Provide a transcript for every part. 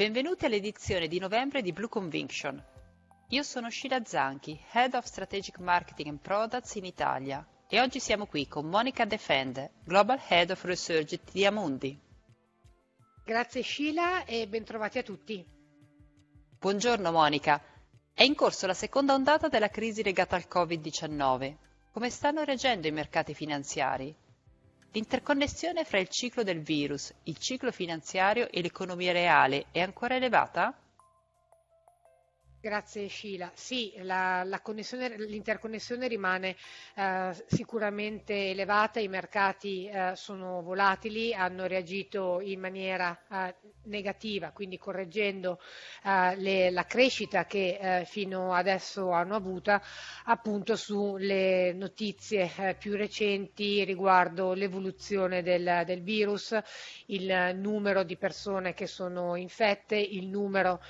Benvenuti all'edizione di novembre di Blue Conviction. Io sono Sheila Zanchi, Head of Strategic Marketing and Products in Italia e oggi siamo qui con Monica Defende, Global Head of Research di Amundi. Grazie Sheila e bentrovati a tutti. Buongiorno Monica. È in corso la seconda ondata della crisi legata al Covid-19. Come stanno reagendo i mercati finanziari? L'interconnessione fra il ciclo del virus, il ciclo finanziario e l'economia reale è ancora elevata? Grazie Sheila. Sì, la, la l'interconnessione rimane eh, sicuramente elevata, i mercati eh, sono volatili, hanno reagito in maniera eh, negativa, quindi correggendo eh, le, la crescita che eh, fino adesso hanno avuto appunto sulle notizie eh, più recenti riguardo l'evoluzione del, del, virus, il numero di persone che sono infette, il numero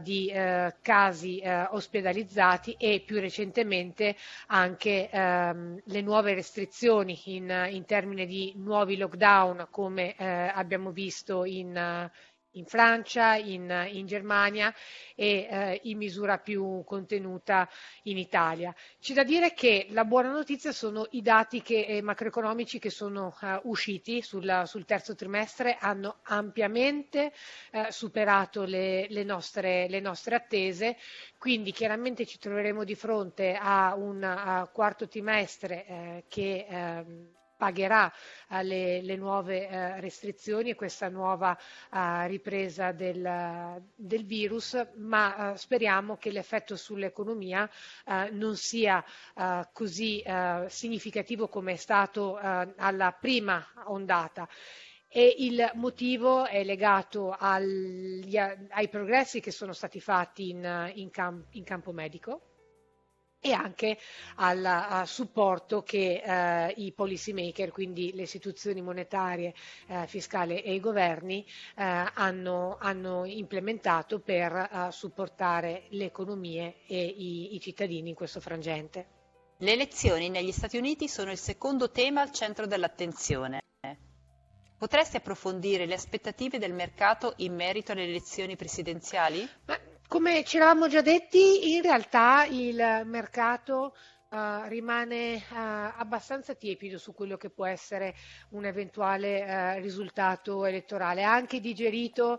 di casi casi eh, ospedalizzati e più recentemente anche ehm, le nuove restrizioni in, in, termini di nuovi lockdown come eh, abbiamo visto in, in Francia, in, in Germania e eh, in misura più contenuta in Italia. C'è da dire che la buona notizia sono i dati che, eh, macroeconomici che sono eh, usciti sul, sul, terzo trimestre, hanno ampiamente eh, superato le, le, nostre, le, nostre, attese, quindi chiaramente ci troveremo di fronte a un a quarto trimestre eh, che ehm, pagherà eh, le, le, nuove eh, restrizioni e questa nuova eh, ripresa del, del, virus, ma speriamo che l'effetto sull'economia non sia così significativo come è stato alla prima ondata. E il motivo è legato agli, ai progressi che sono stati fatti in, in, camp, in campo medico e anche al supporto che eh, i policy maker, quindi le istituzioni monetarie, eh, fiscali e i governi eh, hanno, hanno, implementato per eh, supportare le economie e i, i cittadini in questo frangente. Le elezioni negli Stati Uniti sono il secondo tema al centro dell'attenzione. Potresti approfondire le aspettative del mercato in merito alle elezioni presidenziali? Ma come ci eravamo già detti, in realtà il mercato Uh, rimane uh, abbastanza tiepido su quello che può essere un eventuale uh, risultato elettorale. Ha anche digerito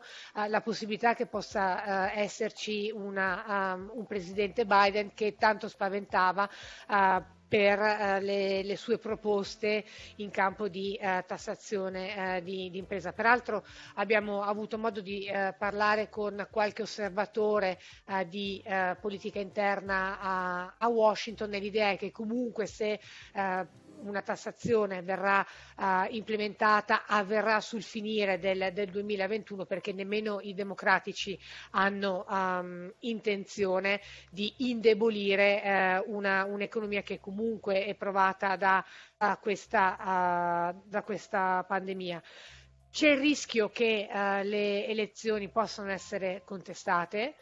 la possibilità che possa esserci una, um, un presidente Biden che tanto spaventava per eh, le, le, sue proposte in campo di eh, tassazione eh, di, di, impresa. Peraltro abbiamo avuto modo di eh, parlare con qualche osservatore eh, di eh, politica interna a, a Washington e l'idea è che comunque se una tassazione verrà uh, implementata avverrà sul finire del, del, 2021 perché nemmeno i democratici hanno um, intenzione di indebolire uh, una, un'economia che comunque è provata da, uh, questa, da questa pandemia. C'è il rischio che le elezioni possano essere contestate,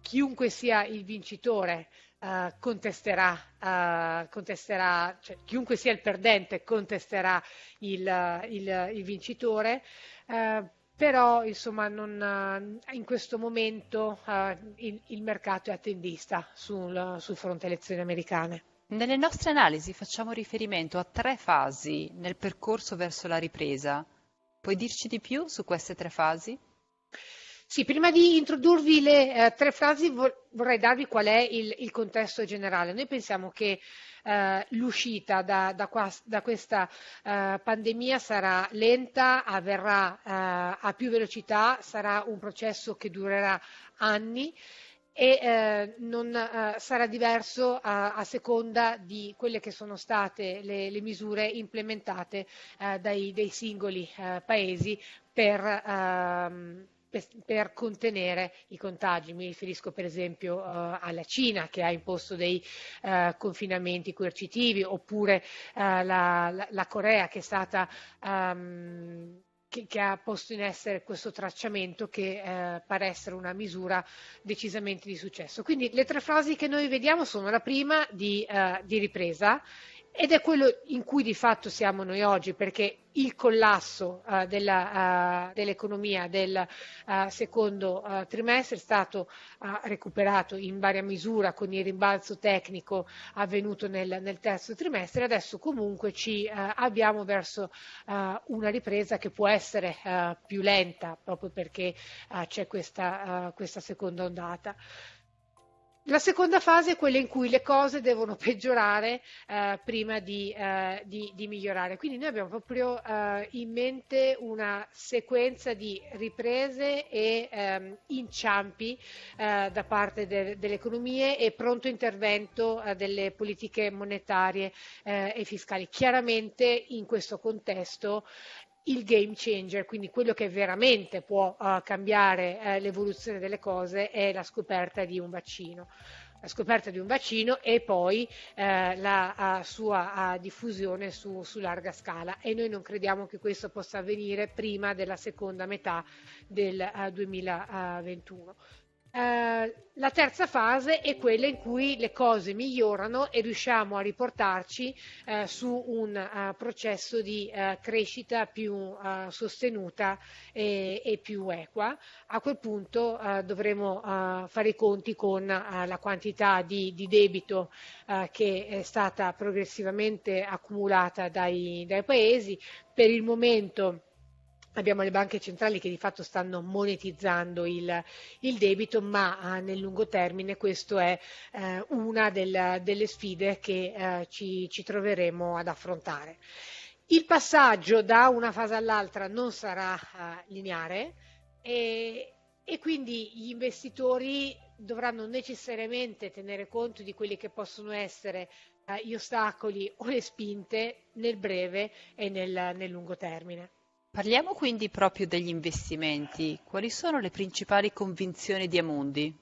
chiunque sia il vincitore uh, contesterà, uh, contesterà cioè, chiunque sia il perdente contesterà il, il, il vincitore. Uh, però insomma non, in questo momento il, il, mercato è attendista sul, sul fronte elezioni americane. Nelle nostre analisi facciamo riferimento a tre fasi nel percorso verso la ripresa. Puoi dirci di più su queste tre fasi? Sì, prima di introdurvi le eh, tre frasi vorrei darvi qual è il, il contesto generale. Noi pensiamo che eh, l'uscita da, da, qua, da questa eh, pandemia sarà lenta, avverrà eh, a più velocità, sarà un processo che durerà anni e eh, non, eh, sarà diverso a, a, seconda di quelle che sono state le, le misure implementate eh, dai, singoli eh, paesi per ehm, per contenere i contagi. Mi riferisco per esempio uh, alla Cina che ha imposto dei uh, confinamenti coercitivi oppure uh, la, la, la, Corea che è stata um, che, che, ha posto in essere questo tracciamento che eh, pare essere una misura decisamente di successo. Quindi le tre frasi che noi vediamo sono la prima di, eh, di ripresa ed è quello in cui di fatto siamo noi oggi, perché il collasso uh, della, uh, dell'economia del uh, secondo trimestre è stato recuperato in varia misura con il rimbalzo tecnico avvenuto nel, nel terzo trimestre. Adesso comunque ci abbiamo verso una ripresa che può essere più lenta proprio perché c'è questa, questa seconda ondata. La seconda fase è quella in cui le cose devono peggiorare eh, prima di, eh, di, di, migliorare. Quindi noi abbiamo proprio eh, in mente una sequenza di riprese e ehm, inciampi eh, da parte de, delle economie e pronto intervento eh, delle politiche monetarie eh, e fiscali. Chiaramente in questo contesto il game changer, quindi quello che veramente può uh, cambiare uh, l'evoluzione delle cose è la scoperta di un vaccino la scoperta di un vaccino e poi eh, la sua diffusione su, su, larga scala e noi non crediamo che questo possa avvenire prima della seconda metà del 2021. Eh, la terza fase è quella in cui le cose migliorano e riusciamo a riportarci eh, su un uh, processo di uh, crescita più uh, sostenuta e, e, più equa. A quel punto dovremo fare i conti con la quantità di, di debito che è stata progressivamente accumulata dai, dai paesi. Per il momento Abbiamo le banche centrali che di fatto stanno monetizzando il, il debito, ma ah, nel lungo termine questa è eh, una del, delle sfide che eh, ci, ci troveremo ad affrontare. Il passaggio da una fase all'altra non sarà uh, lineare e, e, quindi gli investitori dovranno necessariamente tenere conto di quelli che possono essere uh, gli ostacoli o le spinte nel breve e nel, nel lungo termine. Parliamo quindi proprio degli investimenti. Quali sono le principali convinzioni di Amundi?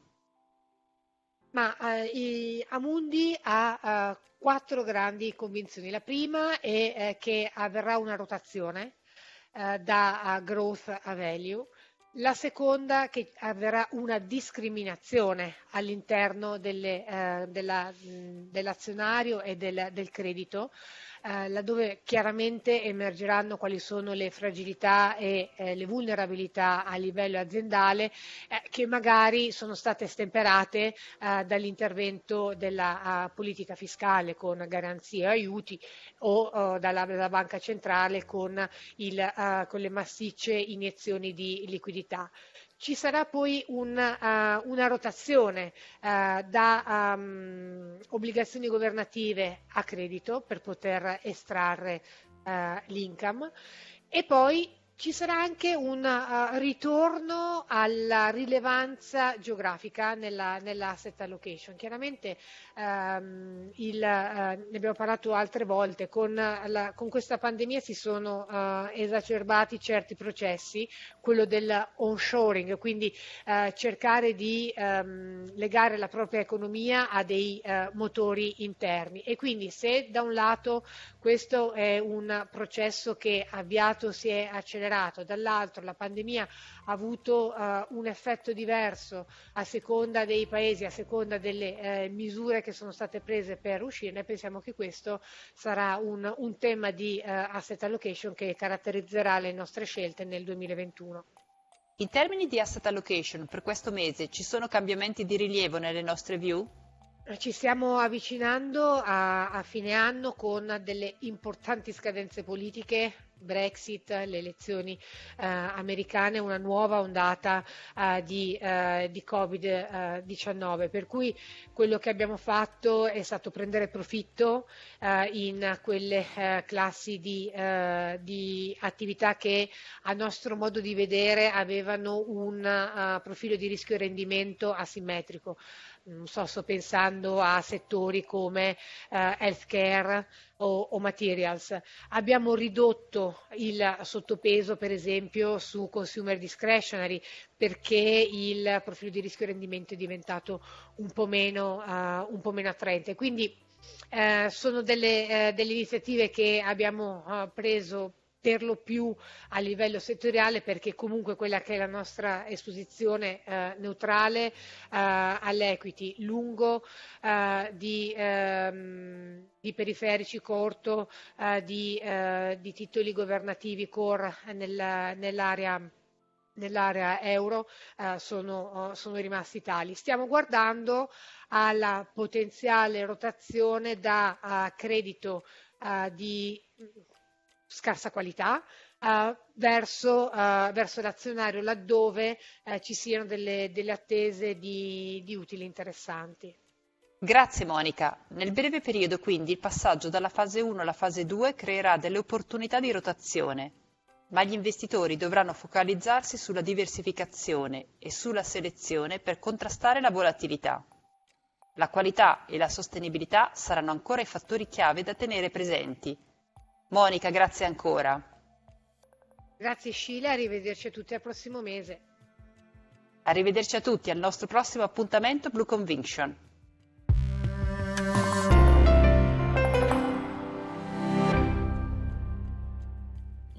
Ma eh, Amundi ha eh, quattro grandi convinzioni. La prima è eh, che avverrà una rotazione eh, da growth a value. La seconda che avverrà una discriminazione all'interno delle, eh, della, dell'azionario e del, del credito eh, laddove chiaramente emergeranno quali sono le fragilità e eh, le vulnerabilità a livello aziendale eh, che magari sono state stemperate eh, dall'intervento della politica fiscale con garanzie e aiuti o dalla, dalla, banca centrale con, il, eh, con le massicce iniezioni di liquidità. Ci sarà poi una, uh, una rotazione uh, da um, obbligazioni governative a credito per poter estrarre uh, l'income e poi ci sarà anche un uh, ritorno alla rilevanza geografica nella, nell'asset allocation. Chiaramente um, il, uh, ne abbiamo parlato altre volte, con, la, con questa pandemia si sono uh, esacerbati certi processi, quello del onshoring, quindi cercare di um, legare la propria economia a dei motori interni e quindi se da un lato questo è un processo che avviato si è accelerato, dall'altro la pandemia ha avuto uh, un effetto diverso a seconda dei paesi, a seconda delle eh, misure che sono state prese per uscirne, pensiamo che questo sarà un, un tema di uh, asset allocation che caratterizzerà le nostre scelte nel 2021. In termini di asset allocation, per questo mese ci sono cambiamenti di rilievo nelle nostre view? Ci stiamo avvicinando a, a, fine anno con delle importanti scadenze politiche, Brexit, le elezioni eh, americane, una nuova ondata eh, di, eh, di Covid-19, per cui quello che abbiamo fatto è stato prendere profitto eh, in quelle eh, classi di, eh, di, attività che a nostro modo di vedere avevano un profilo di rischio e rendimento asimmetrico so, sto pensando a settori come eh, healthcare o, o, materials. Abbiamo ridotto il sottopeso, per esempio, su consumer discretionary perché il profilo di rischio rendimento è diventato un po' meno, uh, un po meno attraente. Quindi eh, sono delle, eh, delle, iniziative che abbiamo uh, preso per lo più a livello settoriale perché comunque quella che è la nostra esposizione eh, neutrale eh, all'equity lungo eh, di, ehm, di periferici corto, eh, di, eh, di, titoli governativi core nel, nell'area nell'area euro eh, sono, sono, rimasti tali. Stiamo guardando alla potenziale rotazione da uh, credito uh, di scarsa qualità uh, verso, verso, l'azionario laddove ci siano delle, delle attese di, di utili interessanti. Grazie Monica. Nel breve periodo quindi il passaggio dalla fase 1 alla fase 2 creerà delle opportunità di rotazione, ma gli investitori dovranno focalizzarsi sulla diversificazione e sulla selezione per contrastare la volatilità. La qualità e la sostenibilità saranno ancora i fattori chiave da tenere presenti. Monica, grazie ancora. Grazie Scile, arrivederci a tutti al prossimo mese. Arrivederci a tutti al nostro prossimo appuntamento Blue Conviction.